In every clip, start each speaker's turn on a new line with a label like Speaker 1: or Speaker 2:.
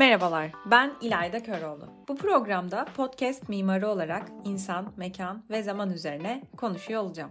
Speaker 1: Merhabalar, ben İlayda Köroğlu. Bu programda podcast mimarı olarak insan, mekan ve zaman üzerine konuşuyor olacağım.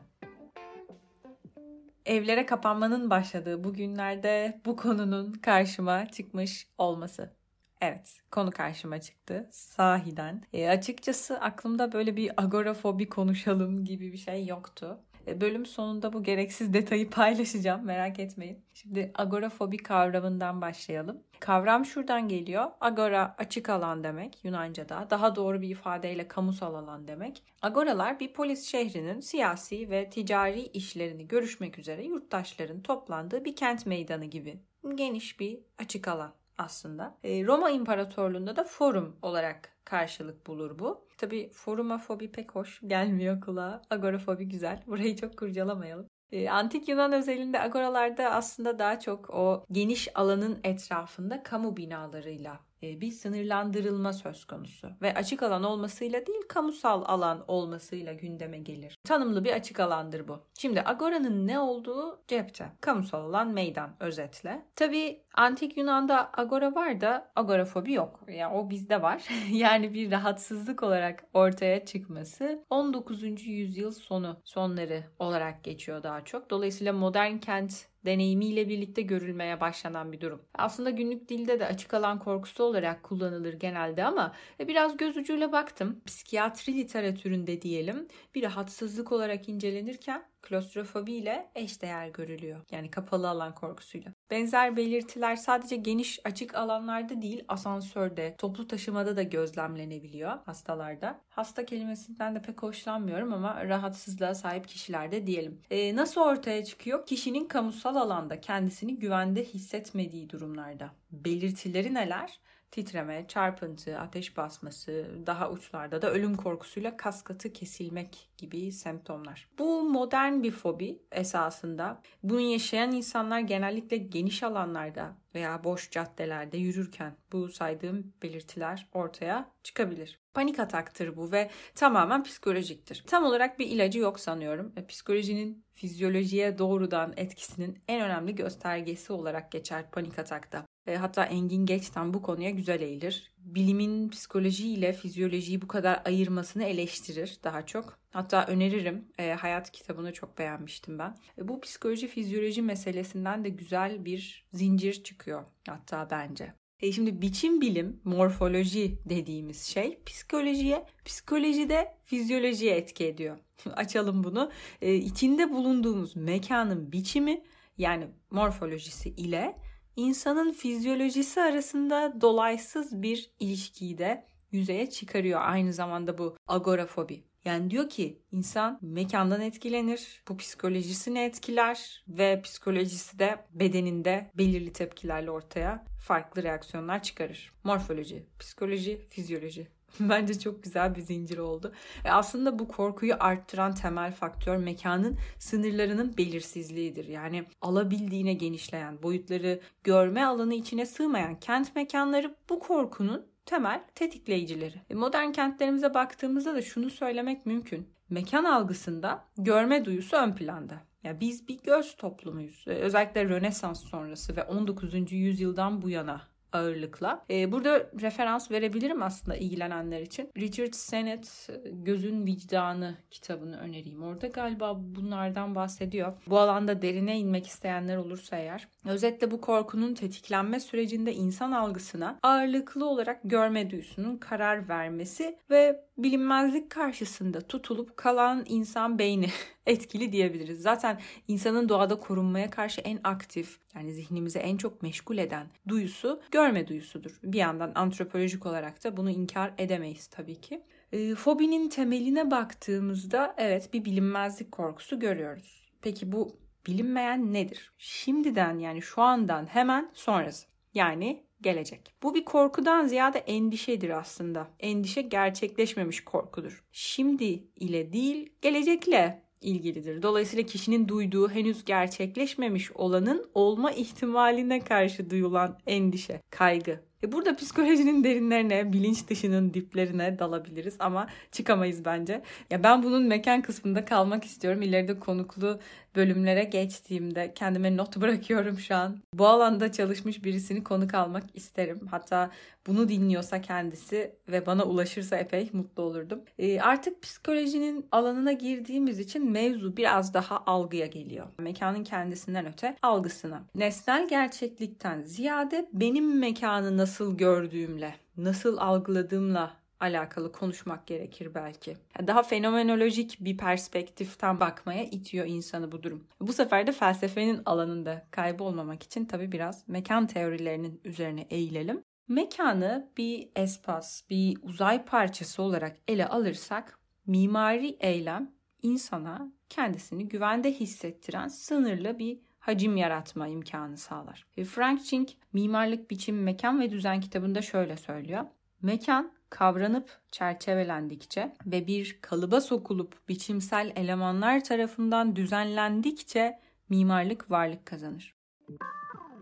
Speaker 1: Evlere kapanmanın başladığı bu günlerde bu konunun karşıma çıkmış olması. Evet, konu karşıma çıktı sahiden. E, açıkçası aklımda böyle bir agorafobi konuşalım gibi bir şey yoktu. E, bölüm sonunda bu gereksiz detayı paylaşacağım merak etmeyin. Şimdi agorafobi kavramından başlayalım. Kavram şuradan geliyor. Agora açık alan demek Yunanca'da. Daha doğru bir ifadeyle kamusal alan demek. Agoralar bir polis şehrinin siyasi ve ticari işlerini görüşmek üzere yurttaşların toplandığı bir kent meydanı gibi. Geniş bir açık alan aslında. E, Roma İmparatorluğu'nda da forum olarak karşılık bulur bu. Tabi forumafobi pek hoş gelmiyor kulağa. Agorafobi güzel. Burayı çok kurcalamayalım. E, Antik Yunan özelinde agoralarda aslında daha çok o geniş alanın etrafında kamu binalarıyla e, bir sınırlandırılma söz konusu ve açık alan olmasıyla değil kamusal alan olmasıyla gündeme gelir. Tanımlı bir açık alandır bu. Şimdi agoranın ne olduğu cepte. Kamusal alan meydan özetle. Tabi antik Yunan'da agora var da agorafobi yok. Yani o bizde var. yani bir rahatsızlık olarak ortaya çıkması 19. yüzyıl sonu sonları olarak geçiyor daha çok. Dolayısıyla modern kent deneyimiyle birlikte görülmeye başlanan bir durum. Aslında günlük dilde de açık alan korkusu olarak kullanılır genelde ama e, biraz göz ucuyla baktım. Psikiyatri literatüründe diyelim bir rahatsızlık olarak incelenirken klostrofobi ile eşdeğer görülüyor. Yani kapalı alan korkusuyla. Benzer belirtiler sadece geniş açık alanlarda değil asansörde, toplu taşımada da gözlemlenebiliyor hastalarda. Hasta kelimesinden de pek hoşlanmıyorum ama rahatsızlığa sahip kişilerde diyelim. Ee, nasıl ortaya çıkıyor? Kişinin kamusal alanda kendisini güvende hissetmediği durumlarda. Belirtileri neler? Titreme, çarpıntı, ateş basması, daha uçlarda da ölüm korkusuyla kaskatı kesilmek gibi semptomlar. Bu modern bir fobi esasında. Bunu yaşayan insanlar genellikle geniş alanlarda veya boş caddelerde yürürken bu saydığım belirtiler ortaya çıkabilir. Panik ataktır bu ve tamamen psikolojiktir. Tam olarak bir ilacı yok sanıyorum. Psikolojinin fizyolojiye doğrudan etkisinin en önemli göstergesi olarak geçer panik atakta. E, hatta Engin Geçten bu konuya güzel eğilir. Bilimin psikoloji ile fizyolojiyi bu kadar ayırmasını eleştirir daha çok. Hatta öneririm. E, Hayat kitabını çok beğenmiştim ben. E, bu psikoloji fizyoloji meselesinden de güzel bir zincir çıkıyor hatta bence. E şimdi biçim bilim, morfoloji dediğimiz şey psikolojiye, psikolojide fizyolojiye etki ediyor. Açalım bunu. E, içinde bulunduğumuz mekanın biçimi yani morfolojisi ile insanın fizyolojisi arasında dolaysız bir ilişkiyi de yüzeye çıkarıyor. Aynı zamanda bu agorafobi. Yani diyor ki insan mekandan etkilenir, bu psikolojisini etkiler ve psikolojisi de bedeninde belirli tepkilerle ortaya farklı reaksiyonlar çıkarır. Morfoloji, psikoloji, fizyoloji. Bence çok güzel bir zincir oldu. E aslında bu korkuyu arttıran temel faktör mekanın sınırlarının belirsizliğidir. Yani alabildiğine genişleyen, boyutları görme alanı içine sığmayan kent mekanları bu korkunun temel tetikleyicileri. E modern kentlerimize baktığımızda da şunu söylemek mümkün. Mekan algısında görme duyusu ön planda. Ya biz bir göz toplumuyuz. E, özellikle Rönesans sonrası ve 19. yüzyıldan bu yana ağırlıkla. Ee, burada referans verebilirim aslında ilgilenenler için. Richard Sennett Gözün Vicdanı kitabını önereyim. Orada galiba bunlardan bahsediyor. Bu alanda derine inmek isteyenler olursa eğer. Özetle bu korkunun tetiklenme sürecinde insan algısına ağırlıklı olarak görme duyusunun karar vermesi ve bilinmezlik karşısında tutulup kalan insan beyni etkili diyebiliriz. Zaten insanın doğada korunmaya karşı en aktif yani zihnimizi en çok meşgul eden duyusu görme duyusudur. Bir yandan antropolojik olarak da bunu inkar edemeyiz tabii ki. E, fobinin temeline baktığımızda evet bir bilinmezlik korkusu görüyoruz. Peki bu bilinmeyen nedir? Şimdiden yani şu andan hemen sonrası. Yani gelecek. Bu bir korkudan ziyade endişedir aslında. Endişe gerçekleşmemiş korkudur. Şimdi ile değil, gelecekle ilgilidir. Dolayısıyla kişinin duyduğu henüz gerçekleşmemiş olanın olma ihtimaline karşı duyulan endişe, kaygı burada psikolojinin derinlerine, bilinç dışının diplerine dalabiliriz ama çıkamayız bence. Ya ben bunun mekan kısmında kalmak istiyorum. İleride konuklu bölümlere geçtiğimde kendime not bırakıyorum şu an. Bu alanda çalışmış birisini konuk almak isterim. Hatta bunu dinliyorsa kendisi ve bana ulaşırsa epey mutlu olurdum. E, artık psikolojinin alanına girdiğimiz için mevzu biraz daha algıya geliyor. Mekanın kendisinden öte algısına. Nesnel gerçeklikten ziyade benim mekanı nasıl gördüğümle, nasıl algıladığımla alakalı konuşmak gerekir belki. Daha fenomenolojik bir perspektiften bakmaya itiyor insanı bu durum. Bu sefer de felsefenin alanında kaybolmamak için tabii biraz mekan teorilerinin üzerine eğilelim. Mekanı bir espas, bir uzay parçası olarak ele alırsak mimari eylem insana kendisini güvende hissettiren sınırlı bir hacim yaratma imkanı sağlar. Frank Ching Mimarlık Biçim Mekan ve Düzen kitabında şöyle söylüyor. Mekan kavranıp çerçevelendikçe ve bir kalıba sokulup biçimsel elemanlar tarafından düzenlendikçe mimarlık varlık kazanır. Ve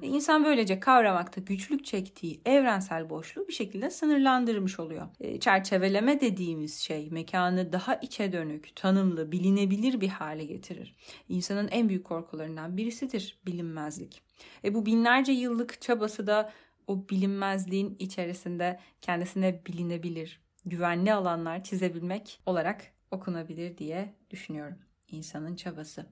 Speaker 1: insan böylece kavramakta güçlük çektiği evrensel boşluğu bir şekilde sınırlandırmış oluyor. E, çerçeveleme dediğimiz şey mekanı daha içe dönük, tanımlı, bilinebilir bir hale getirir. İnsanın en büyük korkularından birisidir bilinmezlik. E, bu binlerce yıllık çabası da o bilinmezliğin içerisinde kendisine bilinebilir, güvenli alanlar çizebilmek olarak okunabilir diye düşünüyorum insanın çabası.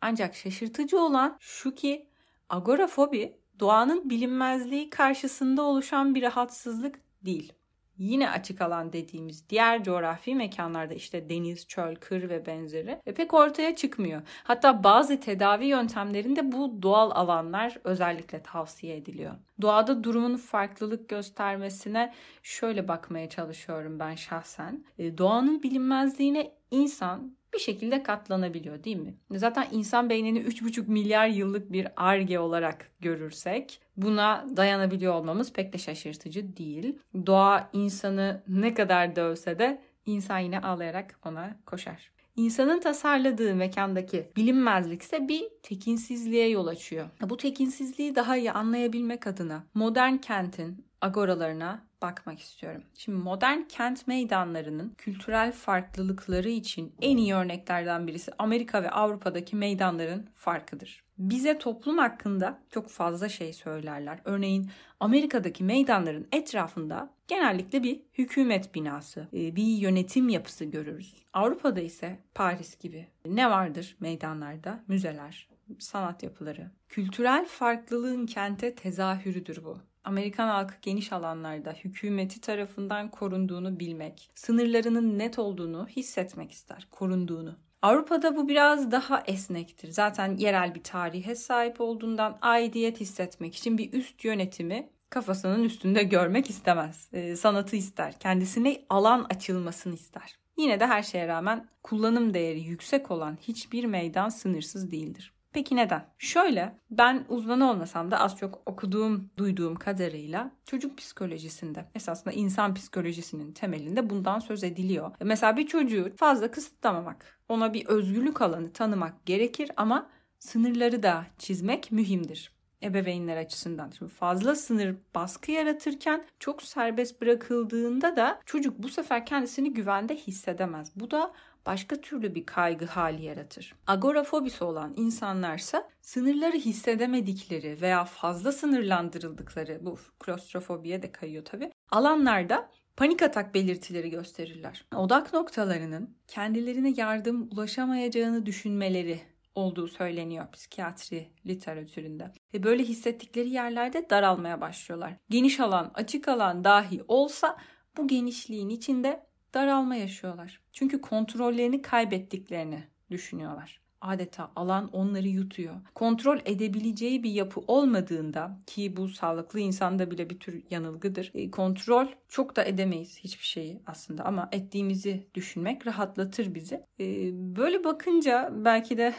Speaker 1: Ancak şaşırtıcı olan şu ki agorafobi doğanın bilinmezliği karşısında oluşan bir rahatsızlık değil yine açık alan dediğimiz diğer coğrafi mekanlarda işte deniz, çöl, kır ve benzeri e, pek ortaya çıkmıyor. Hatta bazı tedavi yöntemlerinde bu doğal alanlar özellikle tavsiye ediliyor. Doğada durumun farklılık göstermesine şöyle bakmaya çalışıyorum ben şahsen. E, doğanın bilinmezliğine insan bir şekilde katlanabiliyor değil mi? Zaten insan beynini 3,5 milyar yıllık bir arge olarak görürsek buna dayanabiliyor olmamız pek de şaşırtıcı değil. Doğa insanı ne kadar dövse de insan yine ağlayarak ona koşar. İnsanın tasarladığı mekandaki bilinmezlik ise bir tekinsizliğe yol açıyor. Bu tekinsizliği daha iyi anlayabilmek adına modern kentin agoralarına bakmak istiyorum. Şimdi modern kent meydanlarının kültürel farklılıkları için en iyi örneklerden birisi Amerika ve Avrupa'daki meydanların farkıdır. Bize toplum hakkında çok fazla şey söylerler. Örneğin Amerika'daki meydanların etrafında genellikle bir hükümet binası, e, bir yönetim yapısı görürüz. Avrupa'da ise Paris gibi ne vardır meydanlarda? Müzeler, sanat yapıları. Kültürel farklılığın kente tezahürüdür bu. Amerikan halkı geniş alanlarda hükümeti tarafından korunduğunu bilmek, sınırlarının net olduğunu hissetmek ister, korunduğunu. Avrupa'da bu biraz daha esnektir. Zaten yerel bir tarihe sahip olduğundan aidiyet hissetmek için bir üst yönetimi kafasının üstünde görmek istemez. E, sanatı ister. Kendisine alan açılmasını ister. Yine de her şeye rağmen kullanım değeri yüksek olan hiçbir meydan sınırsız değildir. Peki neden? Şöyle ben uzmanı olmasam da az çok okuduğum, duyduğum kadarıyla çocuk psikolojisinde esasında insan psikolojisinin temelinde bundan söz ediliyor. Mesela bir çocuğu fazla kısıtlamamak, ona bir özgürlük alanı tanımak gerekir ama sınırları da çizmek mühimdir ebeveynler açısından. Şimdi fazla sınır baskı yaratırken çok serbest bırakıldığında da çocuk bu sefer kendisini güvende hissedemez. Bu da başka türlü bir kaygı hali yaratır. Agorafobisi olan insanlarsa sınırları hissedemedikleri veya fazla sınırlandırıldıkları bu klostrofobiye de kayıyor tabi alanlarda panik atak belirtileri gösterirler. Odak noktalarının kendilerine yardım ulaşamayacağını düşünmeleri olduğu söyleniyor psikiyatri literatüründe. Ve böyle hissettikleri yerlerde daralmaya başlıyorlar. Geniş alan, açık alan dahi olsa bu genişliğin içinde daralma yaşıyorlar. Çünkü kontrollerini kaybettiklerini düşünüyorlar. Adeta alan onları yutuyor. Kontrol edebileceği bir yapı olmadığında ki bu sağlıklı insanda bile bir tür yanılgıdır. E, kontrol çok da edemeyiz hiçbir şeyi aslında ama ettiğimizi düşünmek rahatlatır bizi. E, böyle bakınca belki de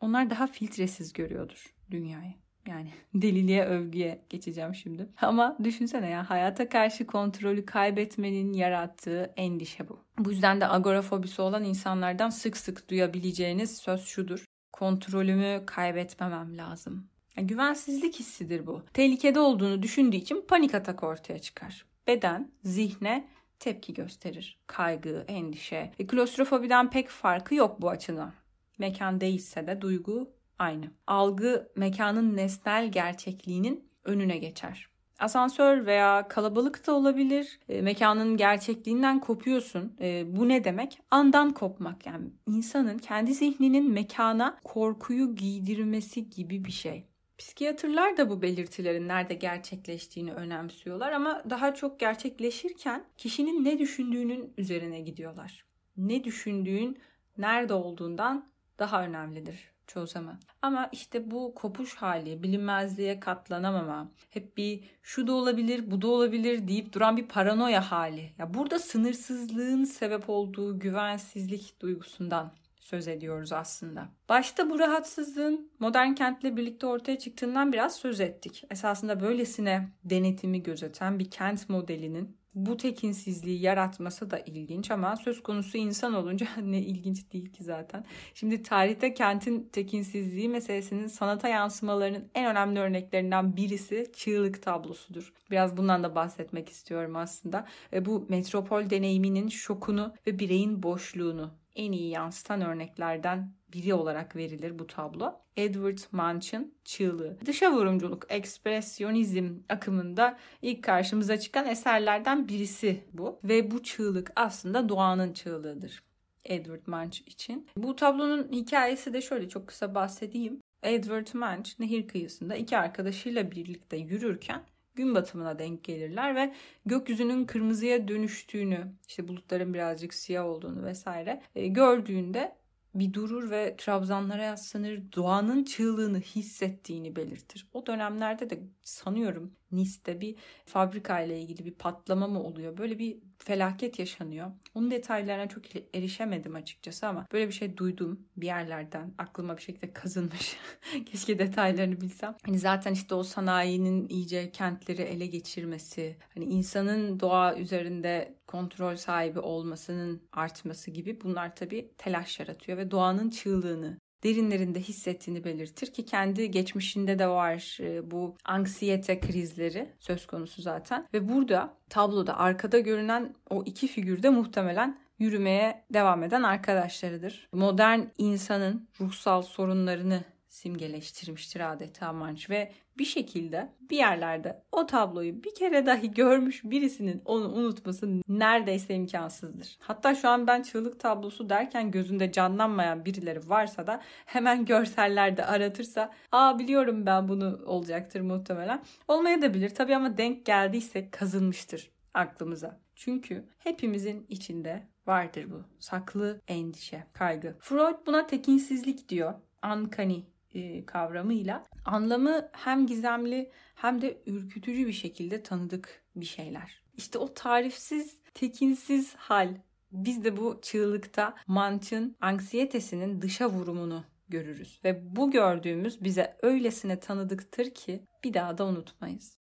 Speaker 1: onlar daha filtresiz görüyordur dünyayı. Yani deliliğe övgüye geçeceğim şimdi. Ama düşünsene ya hayata karşı kontrolü kaybetmenin yarattığı endişe bu. Bu yüzden de agorafobisi olan insanlardan sık sık duyabileceğiniz söz şudur. Kontrolümü kaybetmemem lazım. Yani güvensizlik hissidir bu. Tehlikede olduğunu düşündüğü için panik atak ortaya çıkar. Beden zihne tepki gösterir. Kaygı, endişe. E, klostrofobiden pek farkı yok bu açıdan. Mekan değilse de duygu aynı. Algı mekanın nesnel gerçekliğinin önüne geçer. Asansör veya kalabalık da olabilir. E, mekanın gerçekliğinden kopuyorsun. E, bu ne demek? Andan kopmak. Yani insanın kendi zihninin mekana korkuyu giydirmesi gibi bir şey. Psikiyatrlar da bu belirtilerin nerede gerçekleştiğini önemsiyorlar ama daha çok gerçekleşirken kişinin ne düşündüğünün üzerine gidiyorlar. Ne düşündüğün nerede olduğundan daha önemlidir zaman. Ama işte bu kopuş hali, bilinmezliğe katlanamama, hep bir şu da olabilir, bu da olabilir deyip duran bir paranoya hali. Ya burada sınırsızlığın sebep olduğu güvensizlik duygusundan söz ediyoruz aslında. Başta bu rahatsızlığın modern kentle birlikte ortaya çıktığından biraz söz ettik. Esasında böylesine denetimi gözeten bir kent modelinin bu tekinsizliği yaratması da ilginç ama söz konusu insan olunca ne ilginç değil ki zaten. Şimdi tarihte kentin tekinsizliği meselesinin sanata yansımalarının en önemli örneklerinden birisi çığlık tablosudur. Biraz bundan da bahsetmek istiyorum aslında. Ve bu metropol deneyiminin şokunu ve bireyin boşluğunu en iyi yansıtan örneklerden biri olarak verilir bu tablo. Edward Munch'ın Çığlığı. Dışa vurumculuk, ekspresyonizm akımında ilk karşımıza çıkan eserlerden birisi bu. Ve bu çığlık aslında doğanın çığlığıdır. Edward Munch için. Bu tablonun hikayesi de şöyle çok kısa bahsedeyim. Edward Munch nehir kıyısında iki arkadaşıyla birlikte yürürken gün batımına denk gelirler ve gökyüzünün kırmızıya dönüştüğünü, işte bulutların birazcık siyah olduğunu vesaire e, gördüğünde bir durur ve trabzanlara yaslanır, doğanın çığlığını hissettiğini belirtir. O dönemlerde de sanıyorum Nice'de bir fabrika ile ilgili bir patlama mı oluyor? Böyle bir felaket yaşanıyor. Onun detaylarına çok erişemedim açıkçası ama böyle bir şey duydum bir yerlerden. Aklıma bir şekilde kazınmış. Keşke detaylarını bilsem. Hani zaten işte o sanayinin iyice kentleri ele geçirmesi, hani insanın doğa üzerinde kontrol sahibi olmasının artması gibi bunlar tabii telaş yaratıyor ve doğanın çığlığını derinlerinde hissettiğini belirtir ki kendi geçmişinde de var e, bu anksiyete krizleri söz konusu zaten. Ve burada tabloda arkada görünen o iki figür de muhtemelen yürümeye devam eden arkadaşlarıdır. Modern insanın ruhsal sorunlarını simgeleştirmiştir adeta Manç ve bir şekilde bir yerlerde o tabloyu bir kere dahi görmüş birisinin onu unutması neredeyse imkansızdır. Hatta şu an ben çığlık tablosu derken gözünde canlanmayan birileri varsa da hemen görsellerde aratırsa aa biliyorum ben bunu olacaktır muhtemelen. Olmaya da bilir tabii ama denk geldiyse kazınmıştır aklımıza. Çünkü hepimizin içinde vardır bu saklı endişe, kaygı. Freud buna tekinsizlik diyor. Uncanny e, kavramıyla anlamı hem gizemli hem de ürkütücü bir şekilde tanıdık bir şeyler. İşte o tarifsiz, tekinsiz hal. Biz de bu çığlıkta Manch'ın anksiyetesinin dışa vurumunu görürüz. Ve bu gördüğümüz bize öylesine tanıdıktır ki bir daha da unutmayız.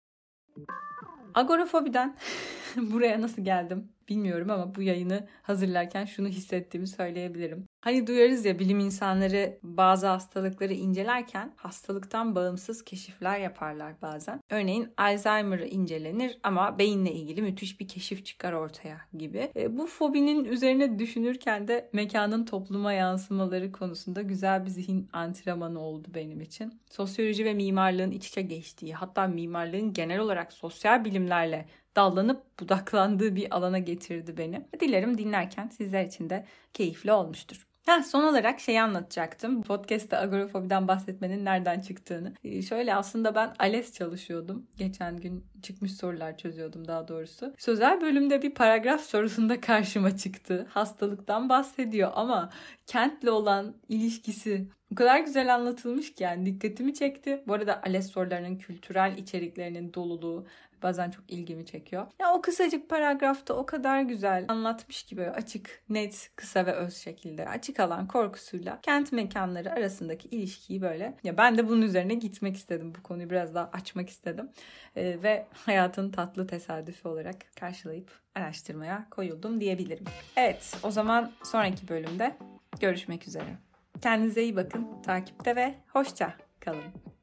Speaker 1: Agorafobiden buraya nasıl geldim bilmiyorum ama bu yayını hazırlarken şunu hissettiğimi söyleyebilirim. Hani duyarız ya bilim insanları bazı hastalıkları incelerken hastalıktan bağımsız keşifler yaparlar bazen. Örneğin Alzheimer'ı incelenir ama beyinle ilgili müthiş bir keşif çıkar ortaya gibi. E, bu fobinin üzerine düşünürken de mekanın topluma yansımaları konusunda güzel bir zihin antrenmanı oldu benim için. Sosyoloji ve mimarlığın iç içe geçtiği hatta mimarlığın genel olarak sosyal bilimlerle dallanıp budaklandığı bir alana getirdi beni. Dilerim dinlerken sizler için de keyifli olmuştur. Ha, son olarak şeyi anlatacaktım. Podcast'te agorafobiden bahsetmenin nereden çıktığını. Ee, şöyle aslında ben ALES çalışıyordum. Geçen gün çıkmış sorular çözüyordum daha doğrusu. Sözel bölümde bir paragraf sorusunda karşıma çıktı. Hastalıktan bahsediyor ama kentle olan ilişkisi o kadar güzel anlatılmış ki yani dikkatimi çekti. Bu arada ALES sorularının kültürel içeriklerinin doluluğu bazen çok ilgimi çekiyor. Ya o kısacık paragrafta o kadar güzel anlatmış gibi açık, net, kısa ve öz şekilde açık alan korkusuyla kent mekanları arasındaki ilişkiyi böyle ya ben de bunun üzerine gitmek istedim. Bu konuyu biraz daha açmak istedim. Ee, ve hayatın tatlı tesadüfü olarak karşılayıp araştırmaya koyuldum diyebilirim. Evet, o zaman sonraki bölümde görüşmek üzere. Kendinize iyi bakın, takipte ve hoşça kalın.